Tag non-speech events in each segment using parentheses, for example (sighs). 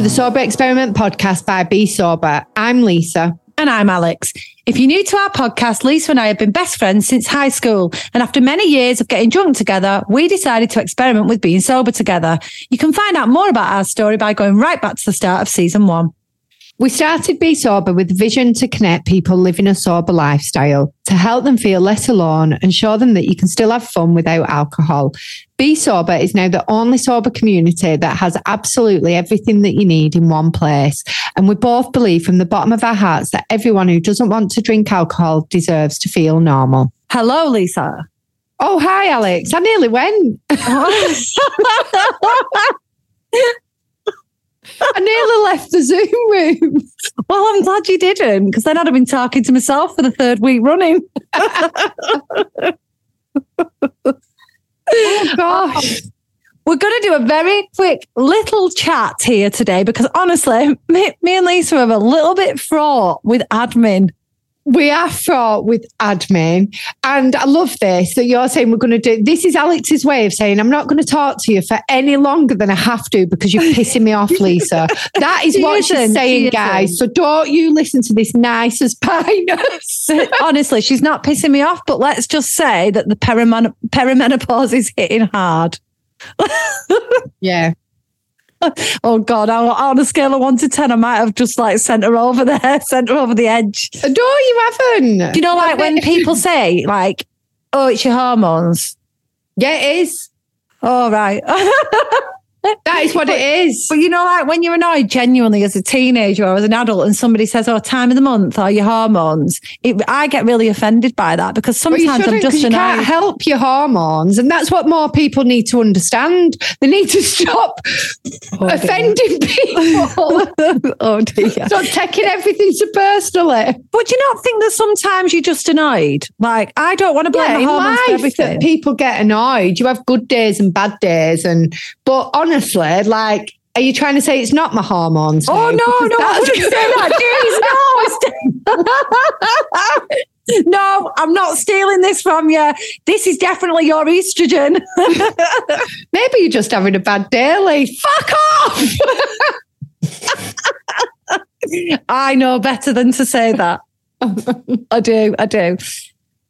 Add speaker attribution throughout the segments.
Speaker 1: to the Sober Experiment podcast by Bee Sober. I'm Lisa.
Speaker 2: And I'm Alex. If you're new to our podcast, Lisa and I have been best friends since high school. And after many years of getting drunk together, we decided to experiment with being sober together. You can find out more about our story by going right back to the start of season one.
Speaker 1: We started Bee Sober with a vision to connect people living a sober lifestyle, to help them feel less alone and show them that you can still have fun without alcohol. Bee Sober is now the only sober community that has absolutely everything that you need in one place. And we both believe from the bottom of our hearts that everyone who doesn't want to drink alcohol deserves to feel normal.
Speaker 2: Hello, Lisa.
Speaker 1: Oh, hi, Alex. I nearly went. (laughs) (laughs) I nearly left the Zoom room.
Speaker 2: Well, I'm glad you didn't, because then I'd have been talking to myself for the third week running. (laughs)
Speaker 1: oh, gosh.
Speaker 2: Oh, we're going to do a very quick little chat here today because honestly, me, me and Lisa are a little bit fraught with admin
Speaker 1: we are fraught with admin. And I love this that you're saying we're going to do. This is Alex's way of saying, I'm not going to talk to you for any longer than I have to because you're pissing me off, Lisa. That is (laughs) what she's saying, she guys. So don't you listen to this nice as pie
Speaker 2: Honestly, she's not pissing me off, but let's just say that the perimen- perimenopause is hitting hard. (laughs)
Speaker 1: yeah. (laughs)
Speaker 2: oh God, on a scale of one to 10, I might have just like sent her over there, (laughs) sent her over the edge.
Speaker 1: Uh, no, you haven't.
Speaker 2: Do you know, like when people say, like, oh, it's your hormones?
Speaker 1: Yeah, it is.
Speaker 2: Oh, right. (laughs)
Speaker 1: That is what
Speaker 2: but,
Speaker 1: it is.
Speaker 2: But you know, like when you're annoyed genuinely as a teenager or as an adult and somebody says, Oh, time of the month or your hormones, it, I get really offended by that because sometimes I'm just
Speaker 1: you can't help your hormones. And that's what more people need to understand. They need to stop oh, offending people. (laughs)
Speaker 2: oh dear.
Speaker 1: Stop taking everything so personally.
Speaker 2: But do you not think that sometimes you're just annoyed? Like, I don't want to blame
Speaker 1: yeah,
Speaker 2: the hormones for everything.
Speaker 1: People get annoyed. You have good days and bad days. And but honestly, like, are you trying to say it's not my hormones?
Speaker 2: Oh, no, no, I wouldn't say that. Jeez, no. no, I'm not stealing this from you. This is definitely your estrogen. (laughs)
Speaker 1: Maybe you're just having a bad day, Lee. Fuck off. (laughs)
Speaker 2: I know better than to say that. (laughs) I do. I do.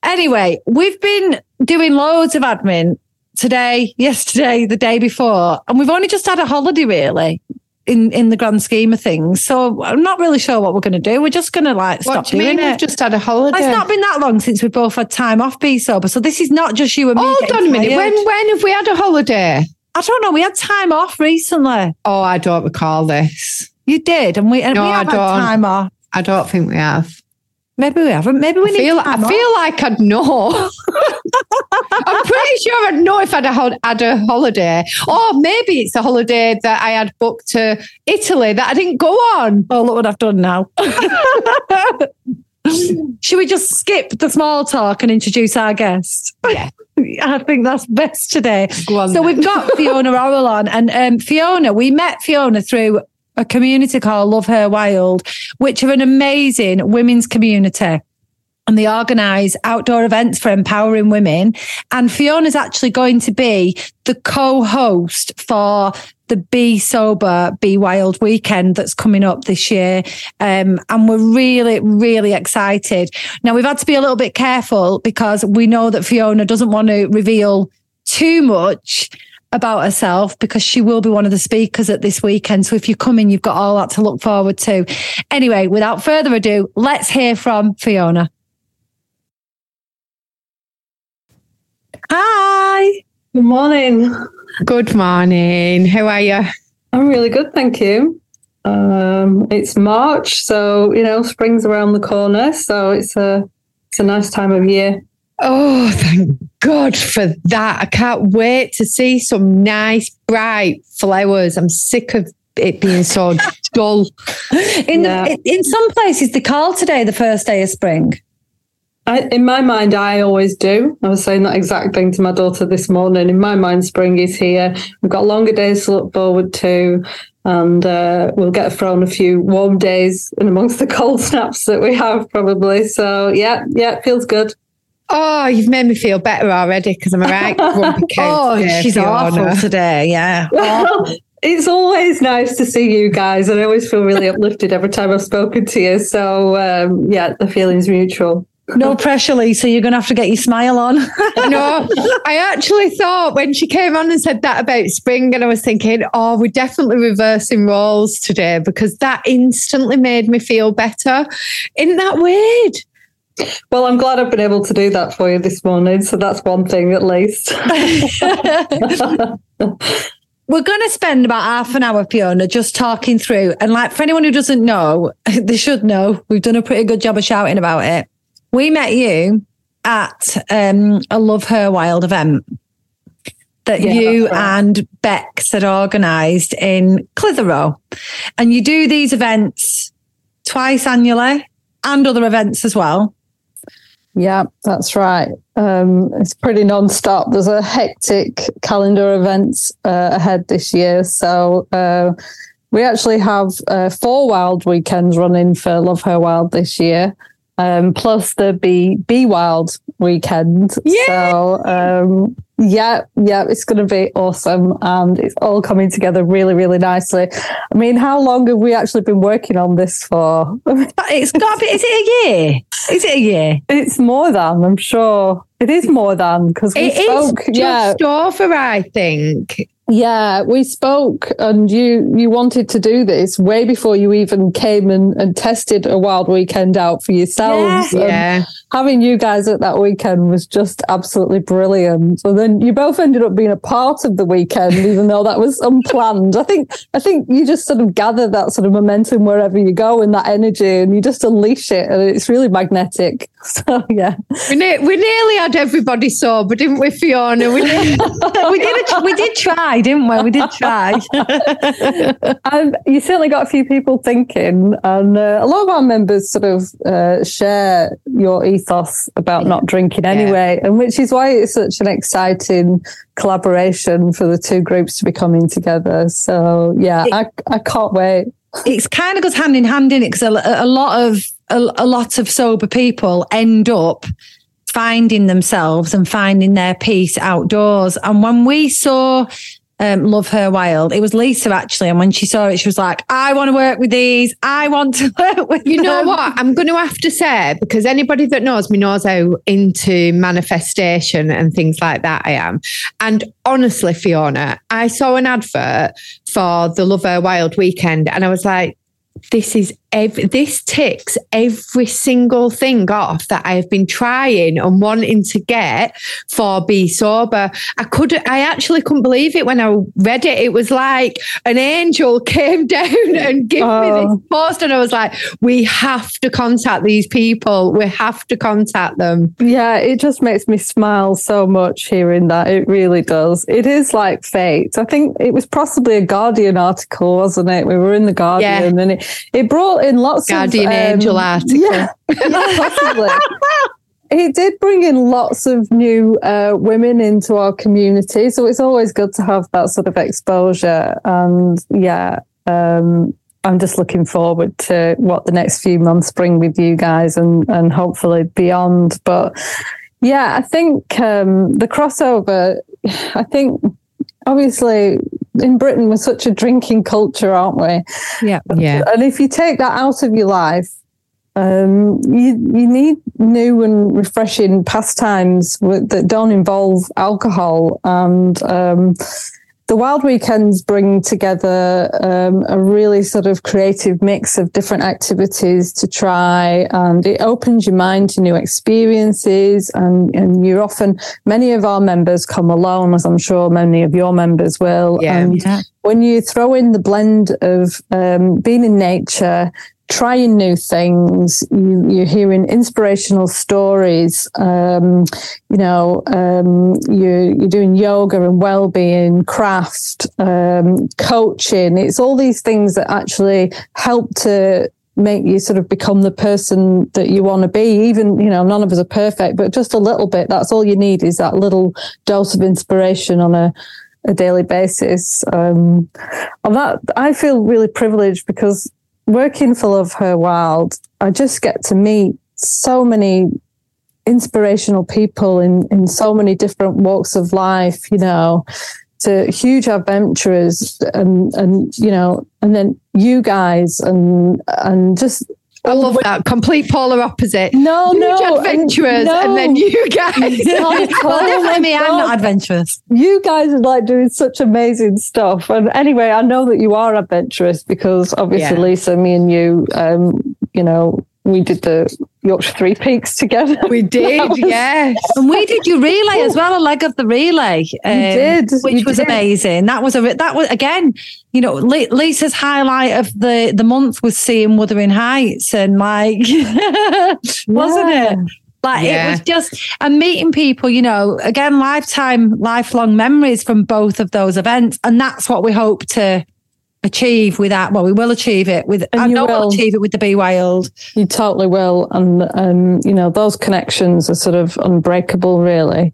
Speaker 2: Anyway, we've been doing loads of admin today, yesterday, the day before, and we've only just had a holiday really in in the grand scheme of things. So I'm not really sure what we're going to do. We're just going to like
Speaker 1: what
Speaker 2: stop
Speaker 1: do you
Speaker 2: doing
Speaker 1: mean
Speaker 2: it.
Speaker 1: We've just had a holiday.
Speaker 2: It's not been that long since we both had time off Bee Sober. So this is not just you and me.
Speaker 1: Hold on a minute. When when have we had a holiday?
Speaker 2: I don't know. We had time off recently.
Speaker 1: Oh, I don't recall this.
Speaker 2: You did, and we and
Speaker 1: no,
Speaker 2: we have
Speaker 1: I don't.
Speaker 2: had time off.
Speaker 1: I don't think we have.
Speaker 2: Maybe we haven't. Maybe we
Speaker 1: I
Speaker 2: need.
Speaker 1: Feel, I feel like I'd know. (laughs) I'm pretty sure I'd know if I'd had a holiday, or maybe it's a holiday that I had booked to Italy that I didn't go on.
Speaker 2: Oh, look what I've done now. (laughs) Should we just skip the small talk and introduce our guest?
Speaker 1: Yeah. (laughs)
Speaker 2: I think that's best today.
Speaker 1: On,
Speaker 2: so
Speaker 1: then.
Speaker 2: we've got Fiona Orrell on, and um, Fiona, we met Fiona through a community called Love Her Wild, which are an amazing women's community. And they organise outdoor events for empowering women. And Fiona's actually going to be the co-host for the Bee Sober, Be Wild weekend that's coming up this year. Um, and we're really, really excited. Now, we've had to be a little bit careful because we know that Fiona doesn't want to reveal too much about herself because she will be one of the speakers at this weekend. So if you come in, you've got all that to look forward to. Anyway, without further ado, let's hear from Fiona. Hi.
Speaker 3: Good morning.
Speaker 1: Good morning. How are you?
Speaker 3: I'm really good, thank you. Um, it's March, so you know spring's around the corner, so it's a it's a nice time of year.
Speaker 1: Oh, thank God for that. I can't wait to see some nice, bright flowers. I'm sick of it being so (laughs) dull.
Speaker 2: In, the, in some places, they call today the first day of spring.
Speaker 3: I, in my mind, I always do. I was saying that exact thing to my daughter this morning. In my mind, spring is here. We've got longer days to look forward to, and uh, we'll get thrown a few warm days in amongst the cold (laughs) snaps that we have, probably. So, yeah, yeah, it feels good.
Speaker 1: Oh, you've made me feel better already because I'm a right (laughs) grumpy
Speaker 2: Oh,
Speaker 1: today,
Speaker 2: she's
Speaker 1: Fiona.
Speaker 2: awful today. Yeah. (laughs)
Speaker 3: Well, it's always nice to see you guys, and I always feel really (laughs) uplifted every time I've spoken to you. So um, yeah, the feeling's mutual.
Speaker 2: No pressure, Lisa. You're going to have to get your smile on.
Speaker 1: no, I actually thought when she came on and said that about spring, and I was thinking, oh, we're definitely reversing roles today because that instantly made me feel better. Isn't that weird?
Speaker 3: Well, I'm glad I've been able to do that for you this morning. So that's one thing at least. (laughs)
Speaker 2: We're going to spend about half an hour, Fiona, just talking through. And like for anyone who doesn't know, (laughs) they should know. We've done a pretty good job of shouting about it. We met you at um, a Love Her Wild event that yeah, you right. and Bex had organised in Clitheroe. And you do these events twice annually and other events as well.
Speaker 3: Yeah, that's right. Um, it's pretty non-stop. There's a hectic calendar events uh, ahead this year. So uh, we actually have uh, four wild weekends running for Love Her Wild this year. Um, plus the Be Be Wild weekend. Yeah. So um, yeah, yeah, it's going to be awesome, and it's all coming together really, really nicely. I mean, how long have we actually been working on this for? (laughs)
Speaker 2: it's got to be. Is it a year? Is it a year?
Speaker 3: It's more than I'm sure. It is more than because we
Speaker 1: it
Speaker 3: spoke.
Speaker 1: Is just yeah. over, I think.
Speaker 3: Yeah, we spoke and you you wanted to do this way before you even came and, and tested a wild weekend out for yourselves.
Speaker 1: Yeah. yeah.
Speaker 3: Having you guys at that weekend was just absolutely brilliant. So then you both ended up being a part of the weekend, (laughs) even though that was unplanned. I think I think you just sort of gather that sort of momentum wherever you go and that energy and you just unleash it and it's really magnetic. (laughs) So yeah.
Speaker 1: We, ne- we nearly had everybody sober, didn't we, Fiona? We, (laughs)
Speaker 2: did, we did we did try didn't we? We did (laughs) try.
Speaker 3: and you certainly got a few people thinking, and uh, a lot of our members sort of uh, share your ethos about not drinking anyway, yeah. and which is why it's such an exciting collaboration for the two groups to be coming together. So yeah, it, I, I can't wait.
Speaker 2: It's kind of goes hand in hand in it because a, a, lot of a, a lot of sober people end up finding themselves and finding their peace outdoors. And when we saw um, Love Her Wild. It was Lisa actually, and when she saw it, she was like, "I want to work with these. I want to (laughs) work with."
Speaker 1: You
Speaker 2: them.
Speaker 1: know what? I'm going to have to say because anybody that knows me knows how into manifestation and things like that I am. And honestly, Fiona, I saw an advert for the Love Her Wild weekend, and I was like, this is this ticks every single thing off that I have been trying and wanting to get for Bee Sober. I could I actually couldn't believe it when I read it. It was like an angel (laughs) came down and gave oh. me this oh. post, and I was like, we have to contact these people. We have to contact them.
Speaker 3: Yeah, it just makes me smile so much hearing that. It really does. It is like fate. I think it was possibly a Guardian article, wasn't it? We were in the Guardian, yeah. and it, it brought in lots
Speaker 1: Guardian
Speaker 3: of
Speaker 1: um, Angel article.
Speaker 3: Yeah, (laughs) yeah possibly. (laughs) he did bring in lots of new uh, women into our community, so it's always good to have that sort of exposure. And yeah, um, I'm just looking forward to what the next few months bring with you guys, and and hopefully beyond. But yeah, I think um, the crossover. (sighs) I think obviously in Britain we're such a drinking culture, aren't we?
Speaker 1: Yeah, yeah.
Speaker 3: And if you take that out of your life, um, you you need new and refreshing pastimes that don't involve alcohol and. Um, the Wild Weekends bring together um, a really sort of creative mix of different activities to try, and it opens your mind to new experiences. And, and you're often, many of our members come alone, as I'm sure many of your members will.
Speaker 1: Yeah,
Speaker 3: and
Speaker 1: yeah.
Speaker 3: when you throw in the blend of um, being in nature, trying new things. You, are hearing inspirational stories. Um, you know, um, you, you're doing yoga and well-being, craft, um, coaching. It's all these things that actually help to make you sort of become the person that you want to be. Even, you know, none of us are perfect, but just a little bit. That's all you need is that little dose of inspiration on a a daily basis. Um, and that I feel really privileged because working for Love Her Wild, I just get to meet so many inspirational people in, in so many different walks of life, you know. to huge adventurers and and you know and then you guys and and just
Speaker 1: I love that. Complete polar opposite.
Speaker 3: no
Speaker 1: Huge
Speaker 3: no
Speaker 1: adventurers,
Speaker 3: no.
Speaker 1: and then you guys. (laughs)
Speaker 2: well, definitely me. I'm not adventurous.
Speaker 3: you guys are like doing such amazing stuff. And anyway, I know that you are adventurous because obviously,
Speaker 1: Yeah.
Speaker 3: Lisa, me and you, um, you know, we did the Yorkshire Three Peaks together.
Speaker 1: we (laughs) did, yes.
Speaker 2: And we did your relay as well, a leg of the relay. um,
Speaker 3: did,
Speaker 2: which
Speaker 3: you
Speaker 2: was
Speaker 3: did.
Speaker 2: amazing. That was a that was again, you know, Lisa's highlight of the the month was seeing Wuthering Heights, and like, (laughs) wasn't
Speaker 3: Yeah.
Speaker 2: it? Like it was just and meeting people, you know, again, lifetime, lifelong memories from both of those events, and that's what we hope to achieve with that. Well, we will achieve it with.
Speaker 3: And
Speaker 2: I know we'll achieve it with the Be Wild.
Speaker 3: You totally will. And, um, you know, those connections are sort of unbreakable, really.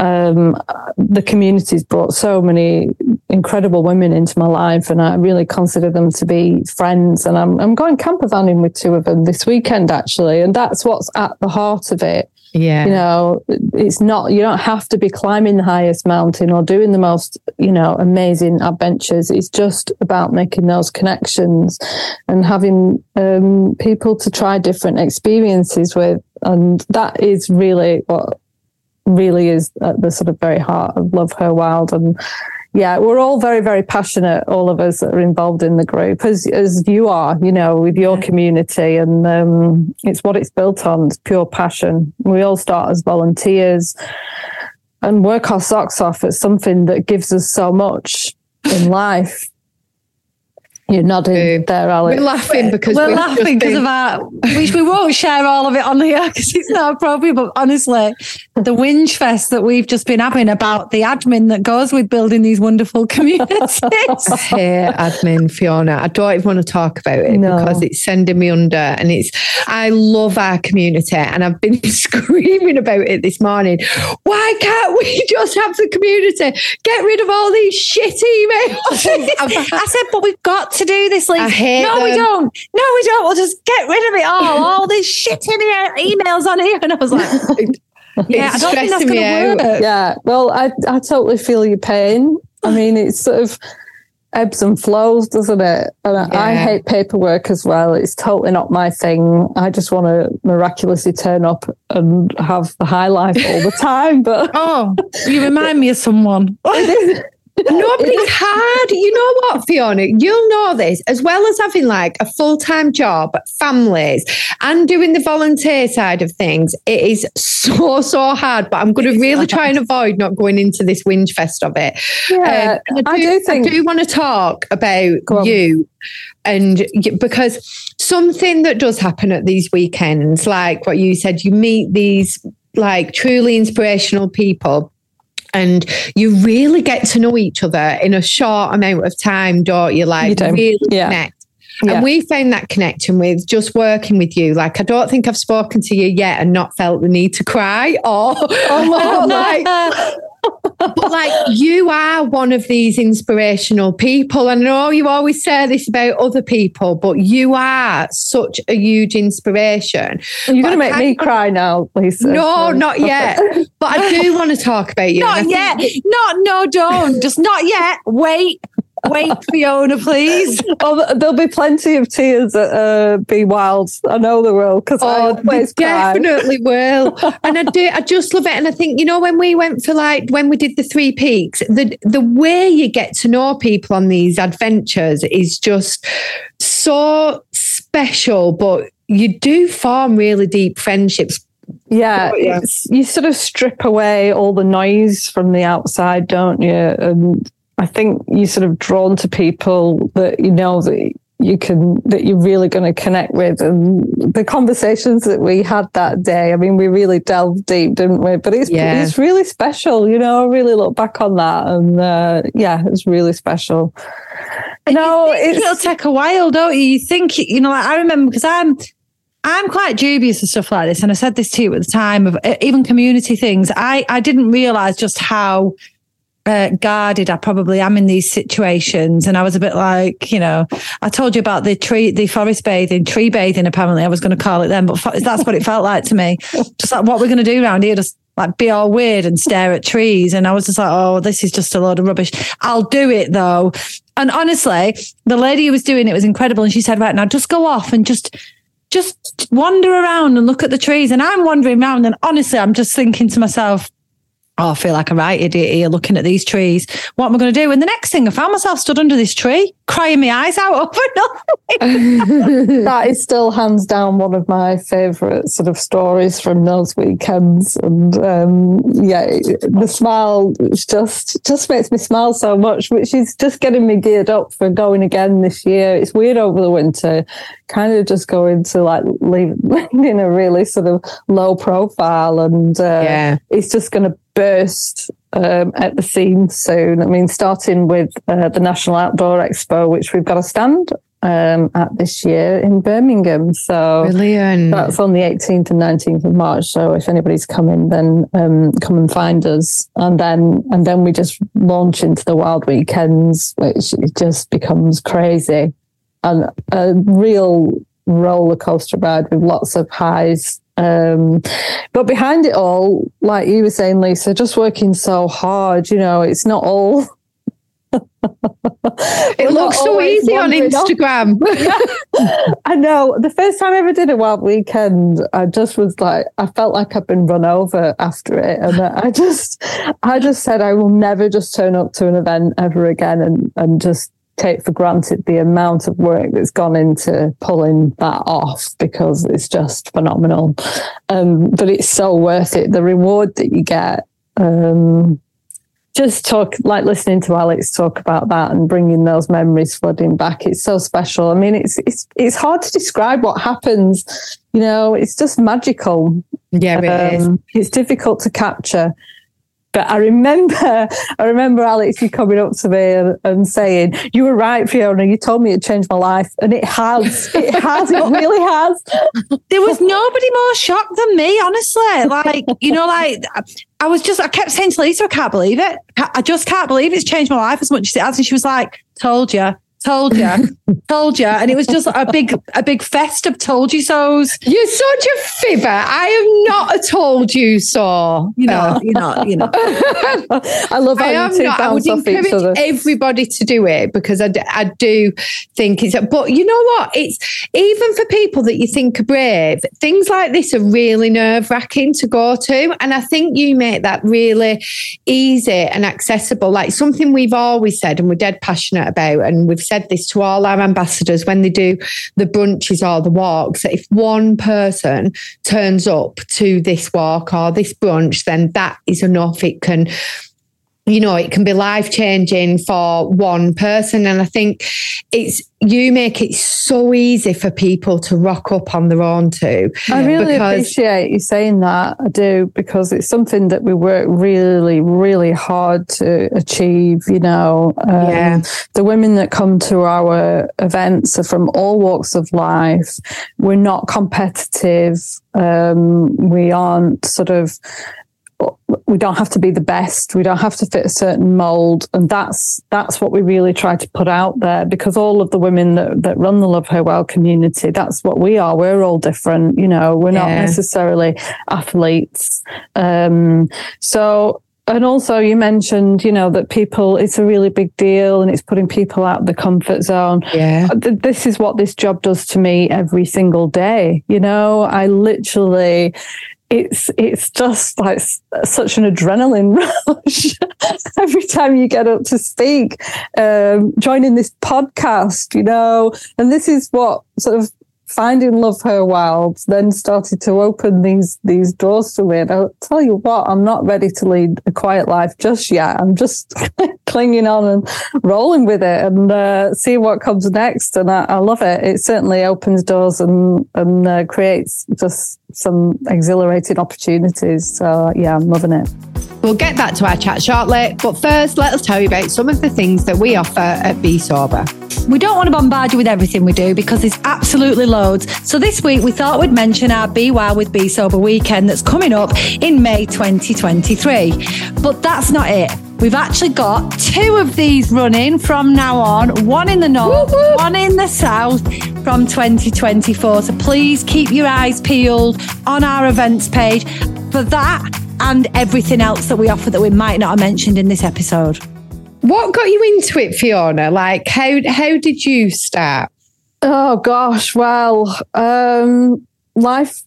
Speaker 3: Um, the community's brought so many incredible women into my life, and I really consider them to be friends. And I'm, I'm going camper vanning with two of them this weekend, actually. And that's what's at the heart of it.
Speaker 1: Yeah.
Speaker 3: You know, it's not, you don't have to be climbing the highest mountain or doing the most, you know, amazing adventures. It's just about making those connections and having um, people to try different experiences with. And that is really what really is at the sort of very heart of Love Her Wild. And yeah, we're all very, very passionate, all of us that are involved in the group, as as you are, you know, with your community. And um, it's what it's built on, it's pure passion. We all start as volunteers and work our socks off at something that gives us so much in life. You're nodding
Speaker 1: Uh,
Speaker 3: there, Alex.
Speaker 1: We're laughing because
Speaker 2: We're
Speaker 1: we've
Speaker 2: laughing because
Speaker 1: been-
Speaker 2: of our, which we won't share all of it on here because it's not appropriate. But honestly, the whinge fest that we've just been having about the admin that goes with building these wonderful (laughs) communities.
Speaker 1: Here, admin Fiona. I don't even want to talk about it
Speaker 3: No.
Speaker 1: because it's sending me under. And it's, I love our community, and I've been (laughs) screaming about it this morning. Why can't we (laughs) just have the community? Get rid of all these shit emails.
Speaker 2: I said, but we've got to do this, Lisa.
Speaker 1: I hate
Speaker 2: no, we don't. No, we don't. We'll just get rid of it oh, all. All these shit in here, emails on here. And I was like, (laughs) yeah, I don't think that's going
Speaker 1: me out.
Speaker 2: to work.
Speaker 3: Yeah, well, I I totally feel your pain. I (sighs) mean, it's sort of ebbs and flows, doesn't it? And I, I hate paperwork as well. It's totally not my thing. I just want to miraculously turn up and have the high life all the (laughs) time. But
Speaker 2: Oh, you remind me of someone. (laughs)
Speaker 1: No, but it's hard. You know what, Fiona? You'll know this as well as having like a full time job, families, and doing the volunteer side of things. It is so, so hard. But I'm going to really try and avoid not going into this whinge fest of it.
Speaker 3: yeah,
Speaker 1: Um, and
Speaker 3: I do think
Speaker 1: I do want to talk about you and because something that does happen at these weekends, like what you said, you meet these like truly inspirational people. And you really get to know each other in a short amount of time, don't you? Like
Speaker 3: You
Speaker 1: really
Speaker 3: Yeah.
Speaker 1: connect.
Speaker 3: Yeah.
Speaker 1: And we found that connection with just working with you. Like I don't think I've spoken to you yet and not felt the need to cry or, oh, (laughs) or like (laughs) but like you are one of these inspirational people. I know you always say this about other people, but you are such a huge inspiration.
Speaker 3: you're going to make
Speaker 1: I-
Speaker 3: me cry now, Lisa.
Speaker 1: No, not yet. But I do (laughs) want to talk about you.
Speaker 2: Not yet.
Speaker 1: think-
Speaker 2: Not, no, don't. Just not yet. Wait. Wait, Fiona, please.
Speaker 3: Oh, there'll be plenty of tears at uh, Be Wild. I know there will because I
Speaker 1: Oh,
Speaker 3: cry.
Speaker 1: definitely will. (laughs) And I do I just love it. And I think, you know, when we went for like when we did the three peaks, the the way you get to know people on these adventures is just so special, but you do form really deep friendships.
Speaker 3: Yeah,
Speaker 1: Oh, yeah.
Speaker 3: You sort of strip away all the noise from the outside, don't you? And I think you're sort of drawn to people that you know that you can that you're really going to connect with. And the conversations that we had that day, I mean, we really delved deep, didn't we? But it's
Speaker 1: Yeah.
Speaker 3: it's really special, you know. I really look back on that, and uh, yeah, it's really special. No,
Speaker 2: You think it'll take a while, don't you? You think, you know, like I remember because I'm I'm quite dubious of stuff like this. And I said this to you at the time of uh, even community things. I, I didn't realize just how uh, guarded I probably am in these situations. And I was a bit like, you know, I told you about the tree, the forest bathing, tree bathing, apparently I was going to call it then, but that's what it felt like to me. Just like what we're going to do around here, just like be all weird and stare at trees. And I was just like, oh, this is just a load of rubbish. I'll do it though. And honestly, the lady who was doing it was incredible. And she said, right now, just go off and just just wander around and look at the trees. And I'm wandering around, and honestly, I'm just thinking to myself, oh, I feel like a right idiot here looking at these trees. What am I going to do? And the next thing, I found myself stood under this tree, crying my eyes out (laughs) over
Speaker 3: nothing. (laughs) that is still hands down one of my favourite sort of stories from those weekends. And um, yeah, the smile just just makes me smile so much, which is just getting me geared up for going again this year. It's weird over the winter, kind of just going to like leave (laughs) in a really sort of low profile, and uh, yeah. it's just going to burst um, at the seams soon. I mean, starting with uh, the National Outdoor Expo, which we've got a stand um, at this year in Birmingham. So
Speaker 1: Brilliant.
Speaker 3: that's on the 18th and 19th of March. So if anybody's coming, then um, come and find us. And then and then we just launch into the wild weekends, which just becomes crazy and a real roller coaster ride with lots of highs um, but behind it all, like you were saying, Lisa, just working so hard, you know, it's not all. (laughs)
Speaker 1: it looks so easy on Instagram. (laughs) (laughs)
Speaker 3: I know. The first time I ever did a wild weekend, I just was like, I felt like I'd been run over after it, and I just, I just said I will never just turn up to an event ever again, and and just take for granted the amount of work that's gone into pulling that off because it's just phenomenal. Um, but it's so worth it. The reward that you get. Um, just talk like listening to Alex talk about that and bringing those memories flooding back. It's so special. I mean, it's it's it's hard to describe what happens. You know, it's just magical.
Speaker 1: Yeah, it um,
Speaker 3: It's difficult to capture. But I remember, (laughs) I remember Alex, you coming up to me and, and, saying, "You were right, Fiona. You told me it changed my life, and it has. It has. it really has." (laughs)
Speaker 2: There was nobody more shocked than me, honestly. Like you know, like I was just, I kept saying to Lisa, "I can't believe it. I just can't believe it's changed my life as much as it has." And she was like, "Told you." Told you, (laughs) told you, and it was just a big, a big fest of told you so's.
Speaker 1: You're such a fibber. I am not a told you so.
Speaker 2: You know, you know, you know.
Speaker 3: I love how I am not. I would encourage
Speaker 1: everybody to do it because I, I do think it's. But you know what? It's even for people that you think are brave. Things like this are really nerve wracking to go to, and I think you make that really easy and accessible. Like something we've always said, and we're dead passionate about, and we've said said this to all our ambassadors when they do the brunches or the walks that if one person turns up to this walk or this brunch, then that is enough. It can you know, it can be life changing for one person. And I think it's, you make it so easy for people to rock up on their own too.
Speaker 3: I really appreciate you saying that. I do, because it's something that we work really, really hard to achieve. You know, um, yeah. the women that come to our events are from all walks of life. We're not competitive. Um, we aren't sort of we don't have to be the best. We don't have to fit a certain mold. And that's that's what we really try to put out there because all of the women that, that run the Love Her Wild community that's what we are. We're all different you know we're yeah. not necessarily athletes. Um, so and also you mentioned you know that people it's a really big deal and it's putting people out of the comfort zone.
Speaker 1: Yeah.
Speaker 3: This is what this job does to me every single day you know? I literally it's it's just like such an adrenaline (laughs) rush (laughs) every time you get up to speak um, joining this podcast you know? And this is what sort of finding Love Her Wild then started to open these these doors for me and i'll tell you what i'm not ready to lead a quiet life just yet. I'm just (laughs) clinging on and rolling with it and uh, see what comes next. And I, I, love it. It certainly opens doors and and uh, creates just some exhilarating opportunities. So yeah i'm loving it.
Speaker 1: We'll get back to our chat shortly, but first, let us tell you about some of the things that we offer at Bee Sober.
Speaker 2: We don't want to bombard you with everything we do because there's absolutely loads. So this week we thought we'd mention our Be Wild with Bee Sober weekend that's coming up in May 2023. But that's not it. We've actually got two of these running from now on, one in the north, Woo-hoo! one in the south from 2024. So please keep your eyes peeled on our events page for that and everything else that we offer that we might not have mentioned in this episode.
Speaker 1: What got you into it, Fiona? Like, how how did you start?
Speaker 3: Oh gosh, well, um, life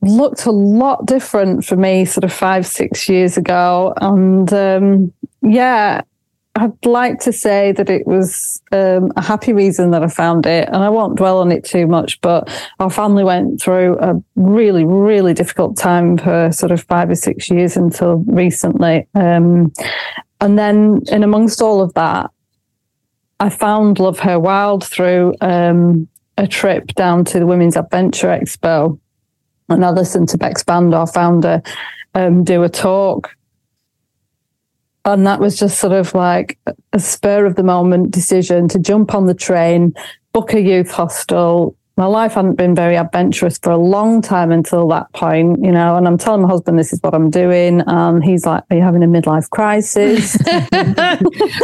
Speaker 3: looked a lot different for me sort of five, six years ago. And um, yeah, I'd like to say that it was um, a happy reason that I found it. And I won't dwell on it too much, but our family went through a really, really difficult time for sort of five or six years until recently. Um, and then, in amongst all of that, I found Love Her Wild through um, a trip down to the Women's Adventure Expo. And I listened to Bex Band, our founder, um, do a talk. And that was just sort of like a spur of the moment decision to jump on the train, book a youth hostel, my life hadn't been very adventurous for a long time until that point, you know. And I'm telling my husband this is what I'm doing, and he's like, "Are you having a midlife crisis?" (laughs)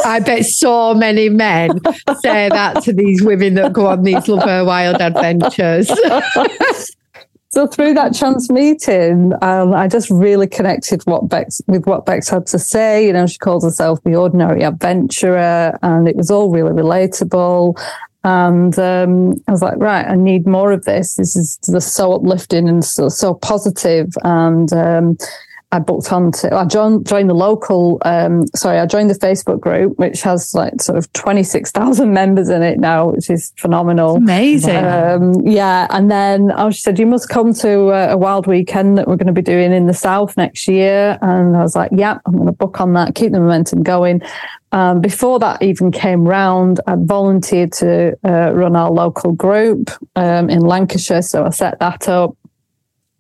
Speaker 1: I bet so many men say that to these women that go on these Love Her Wild adventures. (laughs)
Speaker 3: so through that chance meeting, um, I just really connected what Bex with what Bex had to say. You know, she calls herself the ordinary adventurer, and it was all really relatable. And um, I was like, right, I need more of this. This is so uplifting and so, so positive. And um, I booked on to, I joined, joined the local, um, sorry, I joined the Facebook group, which has like sort of 26,000 (laughs) members in it now, which is phenomenal.
Speaker 2: Amazing. Um,
Speaker 3: yeah. And then I she said, you must come to a, a, wild weekend that we're going to be doing in the South next year. And I was like, yeah, I'm going to book on that, keep the momentum going. Um, before that even came round, I volunteered to uh, run our local group um, in Lancashire. So I set that up.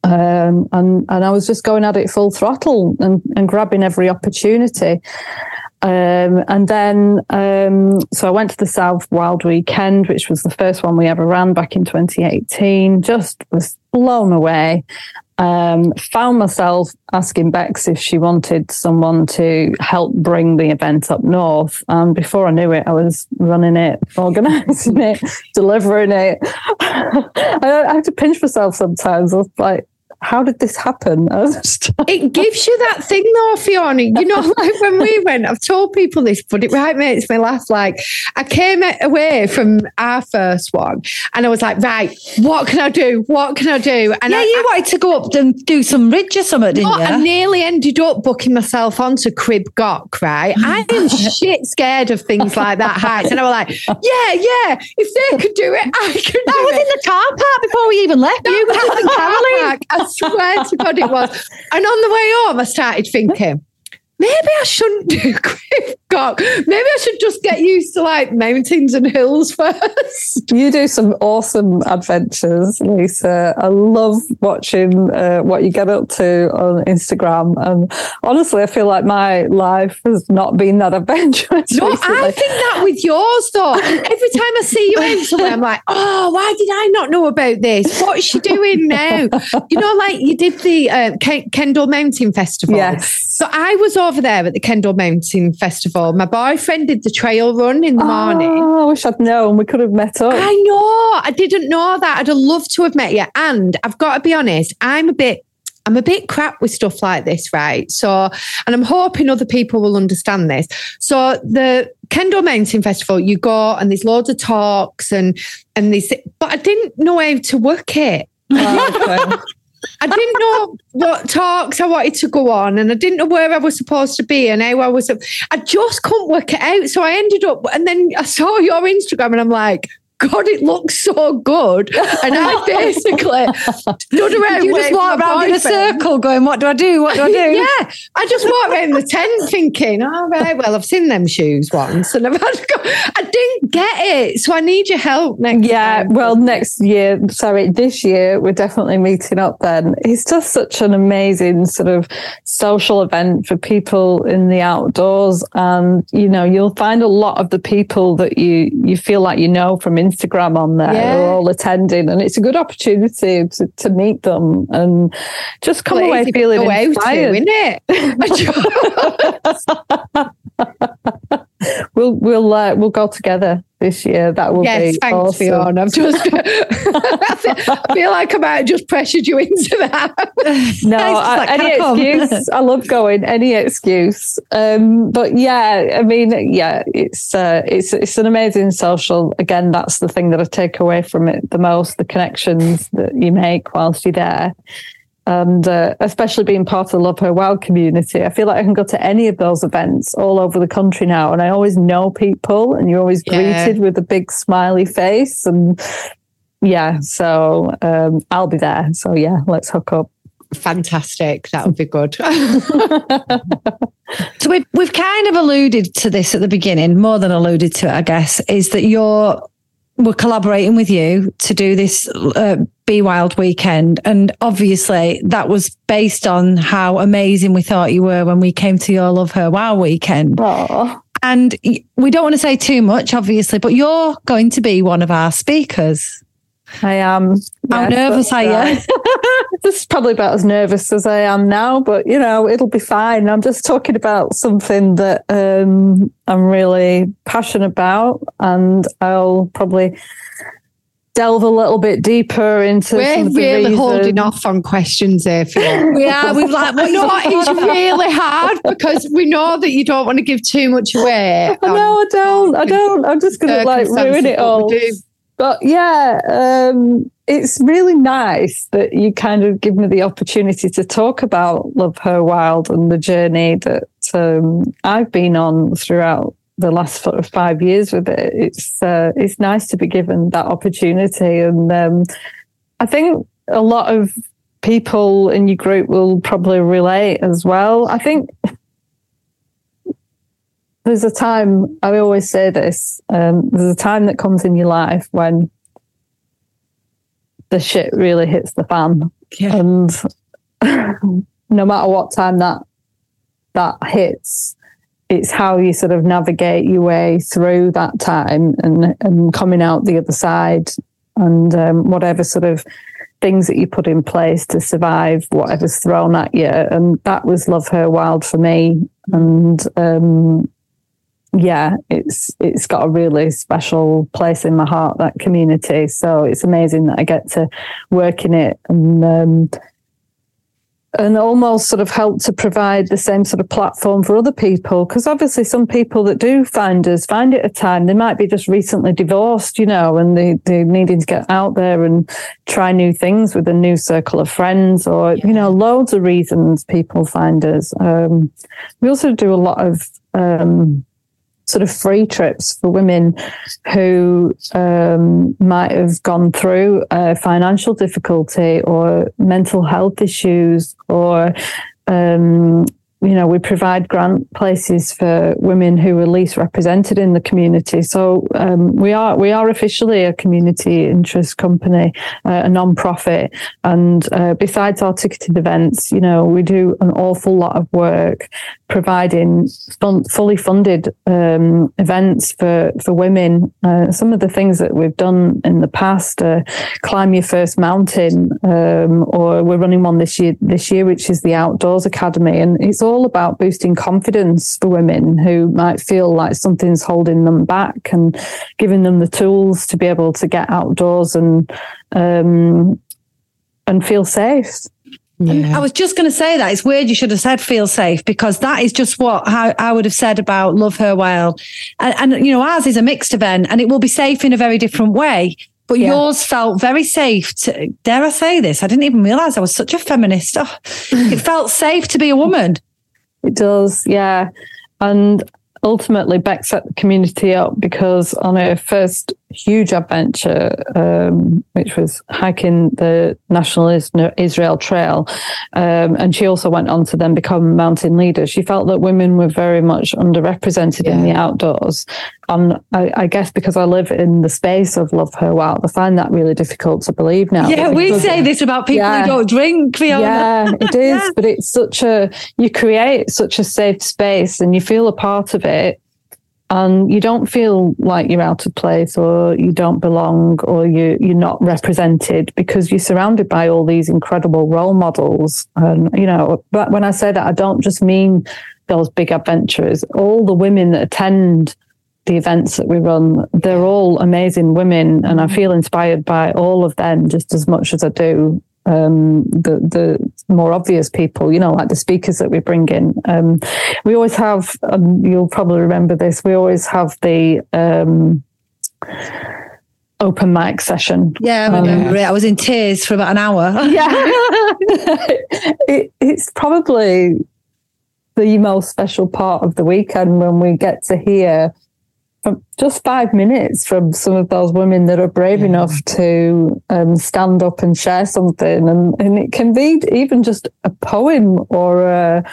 Speaker 3: Um, and and I was just going at it full throttle and, and grabbing every opportunity. Um, and then, um, so I went to the South Wild Weekend, which was the first one we ever ran back in 2018. Just was blown away. Um, found myself asking Bex if she wanted someone to help bring the event up north. And before I knew it, I was running it, organising (laughs) it, delivering it. (laughs) I, I have to pinch myself sometimes. I was like, how did this happen? (laughs)
Speaker 1: it gives you that thing though, Fiona. You know, (laughs) like when we went, I've told people this, but it right makes me laugh. Like I came away from our first one and I was like, right, what can I do? What can I do?
Speaker 2: And yeah,
Speaker 1: I,
Speaker 2: you wanted to go up and do some ridge or something, didn't you?
Speaker 1: I nearly ended up booking myself onto Crib Goch, right? (laughs) I am shit scared of things like that heights. And I was like, yeah, yeah, if they could do it, I can
Speaker 2: That was
Speaker 1: it.
Speaker 2: in the car park before we even left.
Speaker 1: That you, Captain Caroline to God it was. And on the way home, I started thinking, maybe I shouldn't do (laughs) Crib Goch. Maybe I should just get used to like mountains and hills (laughs) first.
Speaker 3: You do some awesome adventures, Lisa. I love watching uh, what you get up to on Instagram. And honestly, I feel like my life has not been that (laughs) adventurous.
Speaker 1: No,
Speaker 3: recently.
Speaker 1: I think that with yours though. Every time I see you out somewhere, I'm like, oh, why did I not know about this? What is she doing now? You know, like you did the uh, Kendal Mountain Festival.
Speaker 3: Yes.
Speaker 1: So I was over there at the Kendal Mountain Festival. My boyfriend did the trail run in the oh, morning.
Speaker 3: I wish I'd known. We could have met up.
Speaker 1: I know. I didn't know that. I'd have loved to have met you. And I've got to be honest, I'm a bit I'm a bit crap with stuff like this, right? So, and I'm hoping other people will understand this. So, the Kendal Mountain Festival, you go and there's loads of talks and and this, but I didn't know how to work it. Oh, okay. (laughs) I didn't know what talks I wanted to go on, and I didn't know where I was supposed to be and how I was. I just couldn't work it out. So I ended up, and then I saw your Instagram, and I'm like, God, it looks so good. And I (laughs) basically stood around.
Speaker 2: You just walk around in a circle going, What do I do? What do I do? (laughs)
Speaker 1: yeah. I just walked around the tent thinking, All right, well, I've seen them shoes once and I've had to go. I didn't get it. So I need your help next
Speaker 3: Yeah.
Speaker 1: Time.
Speaker 3: Well, next year, sorry, this year, we're definitely meeting up then. It's just such an amazing sort of social event for people in the outdoors. And, you know, you'll find a lot of the people that you, you feel like you know from Instagram on there yeah. are all attending, and it's a good opportunity to, to meet them and just come away feeling inspired,
Speaker 1: to, isn't it? (laughs) (laughs) (laughs)
Speaker 3: we'll we'll uh, we'll go together this year. That will
Speaker 1: yes,
Speaker 3: be
Speaker 1: thanks,
Speaker 3: awesome.
Speaker 1: Fiona. I've just (laughs) I feel like I might have just pressured you into that.
Speaker 3: No, (laughs) I,
Speaker 2: like,
Speaker 3: any
Speaker 2: "Can I come?"
Speaker 3: excuse. I love going. Any excuse. Um, but yeah, I mean, yeah, it's uh, it's it's an amazing social. Again, that's the thing that I take away from it the most: the connections that you make whilst you're there. And uh, especially being part of the Love Her Wild community, I feel like I can go to any of those events all over the country now, and I always know people, and you're always
Speaker 1: Yeah.
Speaker 3: greeted with a big smiley face, and yeah, so um, I'll be there. So yeah, let's hook up.
Speaker 1: Fantastic. That would be good. (laughs)
Speaker 2: So we've we've kind of alluded to this at the beginning, more than alluded to it, I guess, is that you're we're collaborating with you to do this uh, Be Wild weekend, and obviously that was based on how amazing we thought you were when we came to your Love Her Wild weekend.
Speaker 3: Oh,
Speaker 2: And we don't want to say too much, obviously, but you're going to be one of our speakers.
Speaker 3: I am.
Speaker 2: How nervous are you? (laughs)
Speaker 3: right. Just probably about as nervous as I am now, but you know, it'll be fine. I'm just talking about something that um, I'm really passionate about, and I'll probably delve a little bit deeper into. some
Speaker 1: We're
Speaker 3: of the
Speaker 1: really holding off on questions here. (laughs)
Speaker 2: We are. We've like, what
Speaker 1: No, it's really hard because we know that you don't want to give too much away. (laughs)
Speaker 3: I know I don't. I don't. I'm just going to like ruin it all. But yeah, um, it's really nice that you kind of give me the opportunity to talk about Love Her Wild and the journey that um, I've been on throughout the last sort of five years with it. It's uh, it's nice to be given that opportunity, and um, I think a lot of people in your group will probably relate as well. I think there's a time I always say this. Um, there's a time that comes in your life when the shit really hits the fan,
Speaker 2: Yeah.
Speaker 3: and (laughs) no matter what time that that hits, it's how you sort of navigate your way through that time and and coming out the other side, and um, whatever sort of things that you put in place to survive whatever's thrown at you. And that was Love Her Wild for me. And um, yeah, it's it's got a really special place in my heart, that community. So it's amazing that I get to work in it and um, and almost sort of help to provide the same sort of platform for other people. Because obviously, some people that do find us find it a time they might be just recently divorced, you know, and they they're needing to get out there and try new things with a new circle of friends, or you know, loads of reasons people find us. Um, we also do a lot of um, sort of free trips for women who um, might have gone through uh, financial difficulty or mental health issues or um, you know we provide grant places for women who are least represented in the community. So um, we are we are officially a community interest company uh, a non-profit. And uh, besides our ticketed events you know we do an awful lot of work providing fun, fully funded um, events for for women. Uh, some of the things that we've done in the past: uh, climb your first mountain, um, or we're running one this year. This year, which is the Outdoors Academy, and it's all about boosting confidence for women who might feel like something's holding them back, and giving them the tools to be able to get outdoors and um, and feel safe.
Speaker 2: I was just going to say that it's weird. You should have said feel safe because that is just what how I would have said about Love Her Wild, and, and you know ours is a mixed event and it will be safe in a very different way. But
Speaker 3: Yeah.
Speaker 2: yours felt very safe. To, dare I say this? I didn't even realize I was such a feminist. Oh, (laughs) it felt safe to be a woman.
Speaker 3: It does, yeah. And ultimately, Bex set the community up because on her first huge adventure, um, which was hiking the National Israel Trail, um, and she also went on to then become mountain leader. She felt that women were very much underrepresented in the outdoors. And I, I guess because I live in the space of Love Her Wild, I find that really difficult to believe now.
Speaker 2: Yeah, we say this about people
Speaker 3: Yeah.
Speaker 2: who don't drink, Fiona.
Speaker 3: yeah, it (laughs) is. But it's such a, you create such a safe space and you feel a part of it. And you don't feel like you're out of place or you don't belong or you, you're not represented because you're surrounded by all these incredible role models. And, you know, but when I say that, I don't just mean those big adventurers, all the women that attend the events that we run, they're all amazing women, and I
Speaker 2: Mm.
Speaker 3: feel inspired by all of them just as much as I do um, the the more obvious people. You know, like the speakers that we bring in. Um, we always have. Um, you'll probably remember this. We always have the. Um, open mic session
Speaker 2: Yeah, I
Speaker 3: Um,
Speaker 2: remember it. I was in tears for about an hour. (laughs) (laughs)
Speaker 3: yeah (laughs) it, it's probably the most special part of the weekend when we get to hear just five minutes from some of those women that are brave enough to um, stand up and share something. And, and it can be even just a poem or a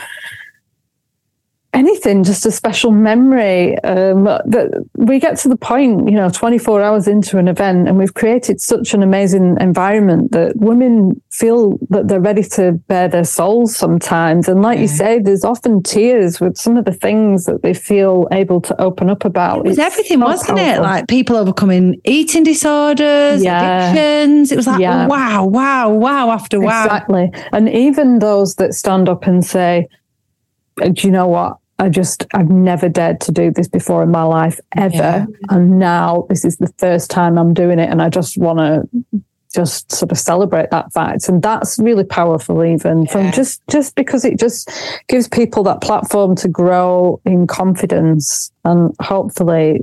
Speaker 3: anything, just a special memory. Um, that we get to the point, you know, 24 hours into an event, and we've created such an amazing environment that women feel that they're ready to bare their souls sometimes. And like you say, there's often tears with some of the things that they feel able to open up about.
Speaker 2: It was
Speaker 3: It's
Speaker 2: everything,
Speaker 3: so
Speaker 2: wasn't it? Like people overcoming eating disorders,
Speaker 3: Yeah.
Speaker 2: addictions. It was like,
Speaker 3: Yeah.
Speaker 2: wow, wow, wow after wow.
Speaker 3: Exactly. And even those that stand up and say, do you know what? I just, I've never dared to do this before in my life ever.
Speaker 2: Yeah.
Speaker 3: And now this is the first time I'm doing it. And I just want to just sort of celebrate that fact. And that's really powerful, even from just, just because it just gives people that platform to grow in confidence. And hopefully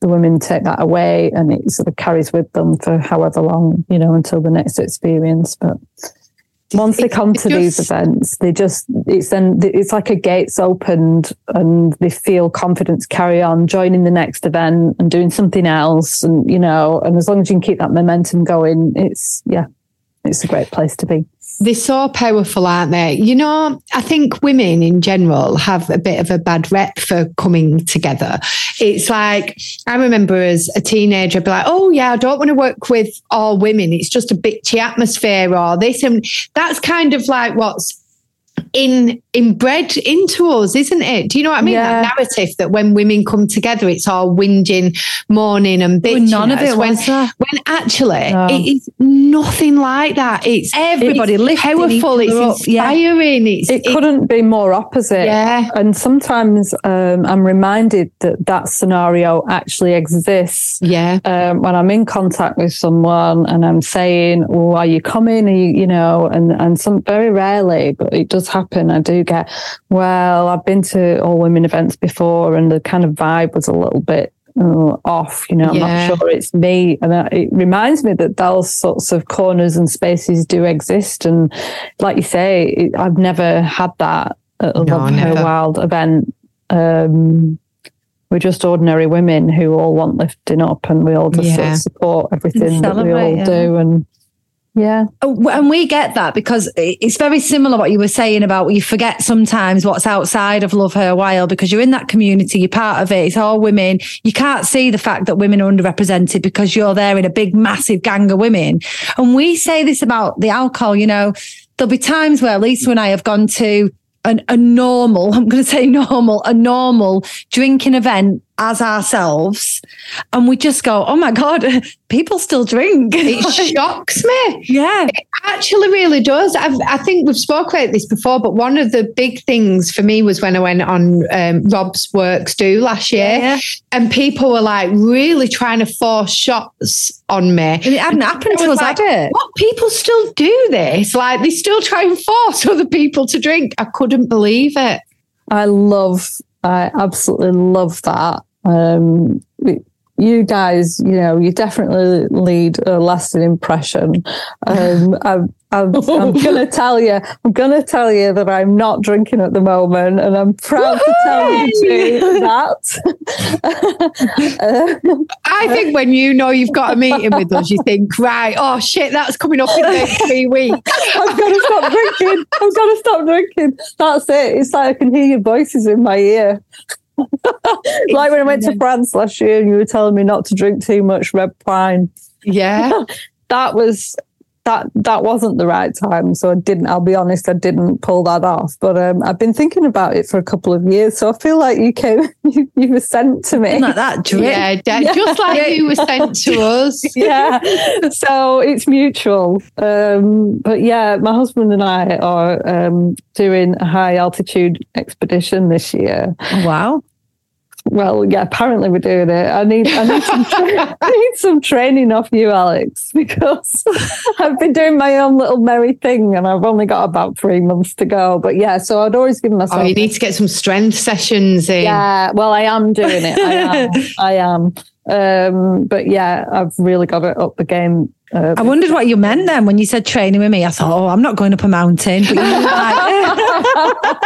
Speaker 3: the women take that away and it sort of carries with them for however long, you know, until the next experience. But once they come to these events, they just it's then it's like a gates opened and they feel confidence carry on joining the next event and doing something else and you know and as long as you can keep that momentum going it's yeah it's a great place to be
Speaker 1: They're so powerful, aren't they? You know, I think women in general have a bit of a bad rep for coming together. It's like, I remember as a teenager, I'd be like, oh, yeah, I don't want to work with all women. It's just a bitchy atmosphere or this. And that's kind of like what's in inbred into us, isn't it? Do you know what I mean?
Speaker 3: Yeah.
Speaker 1: That narrative that when women come together, it's all whinging, mourning, and
Speaker 2: Well,
Speaker 1: bitching.
Speaker 2: none of it
Speaker 1: when, when actually
Speaker 3: No.
Speaker 1: it is nothing like that. It's
Speaker 2: Everybody
Speaker 1: it's
Speaker 2: lifting
Speaker 1: powerful.
Speaker 2: each
Speaker 1: It's
Speaker 2: up, yeah.
Speaker 1: inspiring. It's
Speaker 3: it couldn't be more opposite
Speaker 1: Yeah.
Speaker 3: and sometimes um, i'm reminded that that scenario actually exists
Speaker 1: yeah.
Speaker 3: um, when I'm in contact with someone and I'm saying, "Oh, are you coming?" Are you, you know, and and some very rarely, but it does happen. I do get, well, I've been to all women events before, and the kind of vibe was a little bit uh, off. You know, I'm
Speaker 1: Yeah.
Speaker 3: not sure it's me, and it reminds me that those sorts of corners and spaces do exist. And like you say, it, I've never had that at a
Speaker 1: No,
Speaker 3: Love Her. Wild event. Um, we're just ordinary women who all want lifting up and we all just sort of support everything that we all
Speaker 2: yeah.
Speaker 3: do and yeah
Speaker 2: Oh, And we get that because it's very similar what you were saying about you forget sometimes what's outside of Love Her Wild because you're in that community, you're part of it, it's all women. You can't see the fact that women are underrepresented because you're there in a big, massive gang of women. And we say this about the alcohol, you know, there'll be times where Lisa and I have gone to an, a normal, (laughs) I'm going to say normal, a normal drinking event as ourselves. And we just go, oh my God, (laughs) people still drink.
Speaker 1: It (laughs) shocks me.
Speaker 2: yeah.
Speaker 1: It actually, really does. I've, I think we've spoke about this before, but one of the big things for me was when I went on um, Rob's Works Do last year,
Speaker 2: Yeah.
Speaker 1: and people were like really trying to force shots on me.
Speaker 2: And it hadn't happened to
Speaker 1: was
Speaker 2: us,
Speaker 1: like,
Speaker 2: had it?
Speaker 1: What people still do this? Like they still try and force other people to drink. I couldn't believe it.
Speaker 3: i love i absolutely love that um you guys you know you definitely lead a lasting impression um (laughs) I'm, I'm, I'm gonna (laughs) tell you i'm gonna tell you that i'm not drinking at the moment and i'm proud to tell you that (laughs)
Speaker 1: I think when you know you've got a meeting with us, you think, right, oh shit, that's coming up in the next three weeks.
Speaker 3: I've got to stop drinking. I've got to stop drinking. That's it. It's like I can hear your voices in my ear. Like when I went to France last year and you were telling me not to drink too much red wine.
Speaker 1: Yeah. (laughs)
Speaker 3: That was that that wasn't the right time. So I didn't, I'll be honest, I didn't pull that off. But um, I've been thinking about it for a couple of years. So I feel like you came (laughs) you, you were sent to me.
Speaker 2: Like that, drip.
Speaker 1: Yeah, de- (laughs) just like you were sent to us.
Speaker 3: yeah. So it's mutual. Um, but yeah, my husband and I are um, doing a high altitude expedition this year.
Speaker 2: Oh, wow.
Speaker 3: Well, yeah, apparently we're doing it. I need, I need, some, tra- (laughs) (laughs) I need some training off you, Alex, (laughs) because I've been doing my own little merry thing, and I've only got about three months to go. But yeah, so I'd always give myself.
Speaker 1: Oh, you need to get some strength sessions in.
Speaker 3: Yeah, well, I am doing it. I am. I am. Um, but yeah, I've really got it up the game. Uh,
Speaker 2: I wondered what you meant then when you said training with me. I thought, oh, I'm not going up a mountain. (laughs)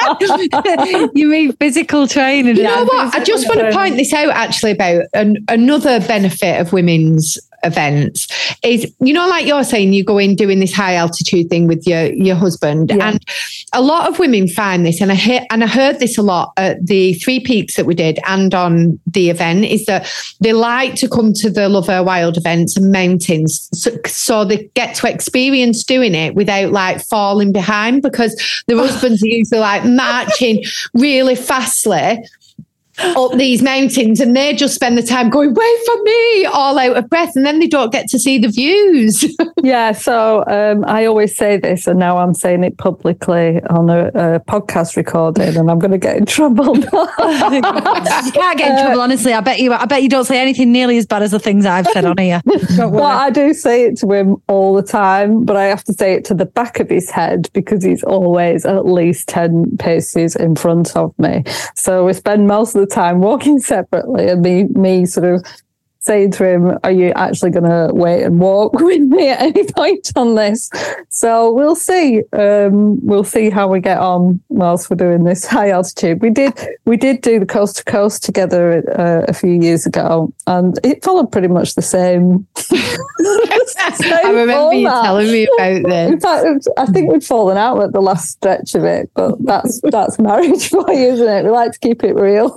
Speaker 2: But you, mean like, (laughs) you mean physical training?
Speaker 1: You know what? I just want to point this out actually about an, another benefit of women's events is you know like you're saying you go in doing this high altitude thing with your your husband yeah. and a lot of women find this and I hear, and I heard this a lot at the three peaks that we did and on the event is that they like to come to the Love Her Wild events and mountains so, so they get to experience doing it without like falling behind because the (laughs) husbands are usually like marching really fastly up these mountains and they just spend the time going, wait for me, all out of breath. And then they don't get to see the views. (laughs)
Speaker 3: yeah. So um, I always say this, and now I'm saying it publicly on a, a podcast recording, and I'm going to get in trouble. (laughs) you
Speaker 2: can't get in trouble, honestly. I bet you. I bet you don't say anything nearly as bad as the things I've said on here. (laughs)
Speaker 3: well, I do say it to him all the time, but I have to say it to the back of his head because he's always at least ten paces in front of me. So we spend most of the time walking separately and me me sort of saying to him, Are you actually going to wait and walk (laughs) with me at any point on this? So we'll see. Um, we'll see how we get on whilst we're doing this (laughs) high altitude. We did we did do the coast to coast together uh, a few years ago, and it followed pretty much the same. (laughs)
Speaker 1: I remember format. you telling me about this.
Speaker 3: In fact, I think we'd fallen out at the last stretch of it, but that's that's marriage for you, isn't it? We like to keep it real.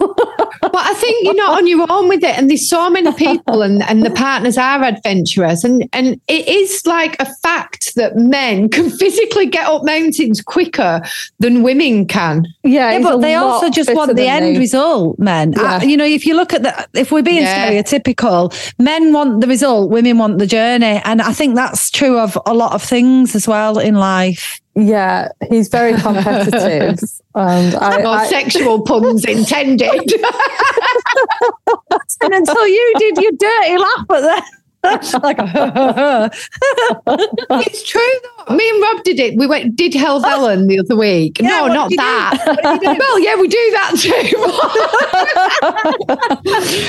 Speaker 1: but I think you're not on your own with it, and there's so many people people and, and the partners are adventurous. And, and it is like a fact that men (laughs) can physically get up mountains quicker than women can.
Speaker 2: Yeah, yeah but they also just want the end result, men. Yeah. Uh, you know, if you look at the, if we're being yeah. stereotypical, men want the result, women want the journey. And I think that's true of a lot of things as well in life.
Speaker 3: Yeah, he's very (laughs) competitive. and I,
Speaker 1: I, sexual puns intended. (laughs)
Speaker 2: and until you did your dirty laugh at that. (laughs) like, (laughs)
Speaker 1: it's true though. Me and Rob did it. We went did Helvellyn the other week. Yeah, no, not that. well, yeah, we do that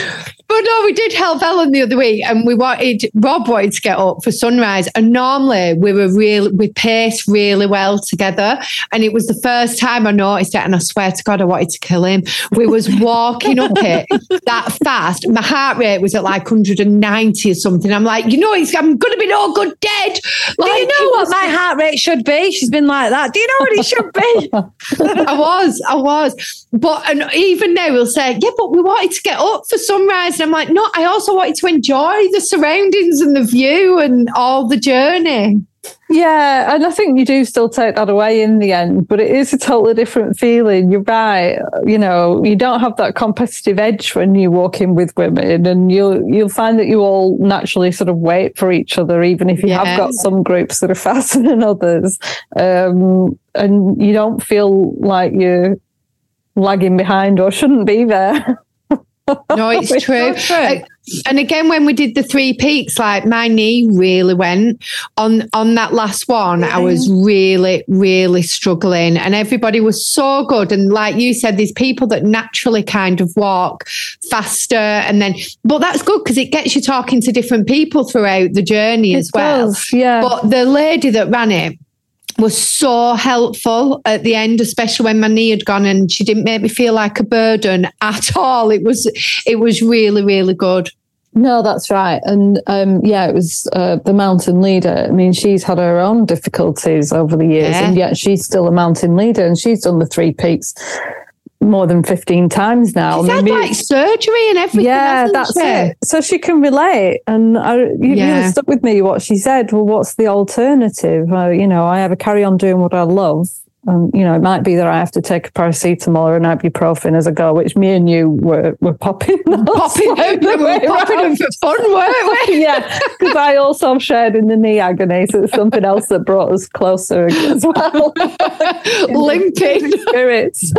Speaker 1: too. (laughs) But no, we did Helvellyn the other week, and we wanted Rob wanted to get up for sunrise. And normally we were real, we paced really well together. And it was the first time I noticed it, and I swear to God, I wanted to kill him. We was walking up it that fast. My heart rate was at like 190 or something. I'm like, you know, I'm going to be no good dead.
Speaker 2: Like, Do you know what my heart rate should be? She's been like that. Do you know what it should be? (laughs) (laughs)
Speaker 1: I was, I was. But and even now we'll say, yeah, but we wanted to get up for sunrise and I'm like, no, I also wanted to enjoy the surroundings and the view and all the journey.
Speaker 3: Yeah, and I think you do still take that away in the end, but it is a totally different feeling. You're right. You know, you don't have that competitive edge when you walk in with women, and you'll you'll find that you all naturally sort of wait for each other, even if you yeah. have got some groups that are (laughs) faster than others, um, and you don't feel like you're lagging behind or shouldn't be there.
Speaker 1: No, (laughs) it's true. And again, when we did the three peaks, like my knee really went on on that last one. I was mm-hmm. really, really struggling, and everybody was so good. And like you said, there's people that naturally kind of walk faster, and then, but that's good because it gets you talking to different people throughout the journey it as well.
Speaker 3: Does, yeah.
Speaker 1: But the lady that ran it was so helpful at the end, especially when my knee had gone and she didn't make me feel like a burden at all. It was it was really, really good.
Speaker 3: No, that's right. And um, yeah, it was uh, the mountain leader. I mean, she's had her own difficulties over the years, yeah. and yet she's still a mountain leader and she's done the three peaks more than 15 times now.
Speaker 1: She's had like surgery and everything.
Speaker 3: Yeah, that's she? it. So she can relate. And I, you yeah. really stuck with me what she said. Well, what's the alternative? Uh, you know, I either carry on doing what I love um, you know, it might be that I have to take a paracetamol or an ibuprofen as a go, which me and you were, were popping. (laughs)
Speaker 1: Popping, (laughs) we were popping them for fun, weren't (laughs)
Speaker 3: we? yeah, because I also shared in the knee agony. So it's something else that brought us closer as well.
Speaker 1: Limping.
Speaker 3: Spirits.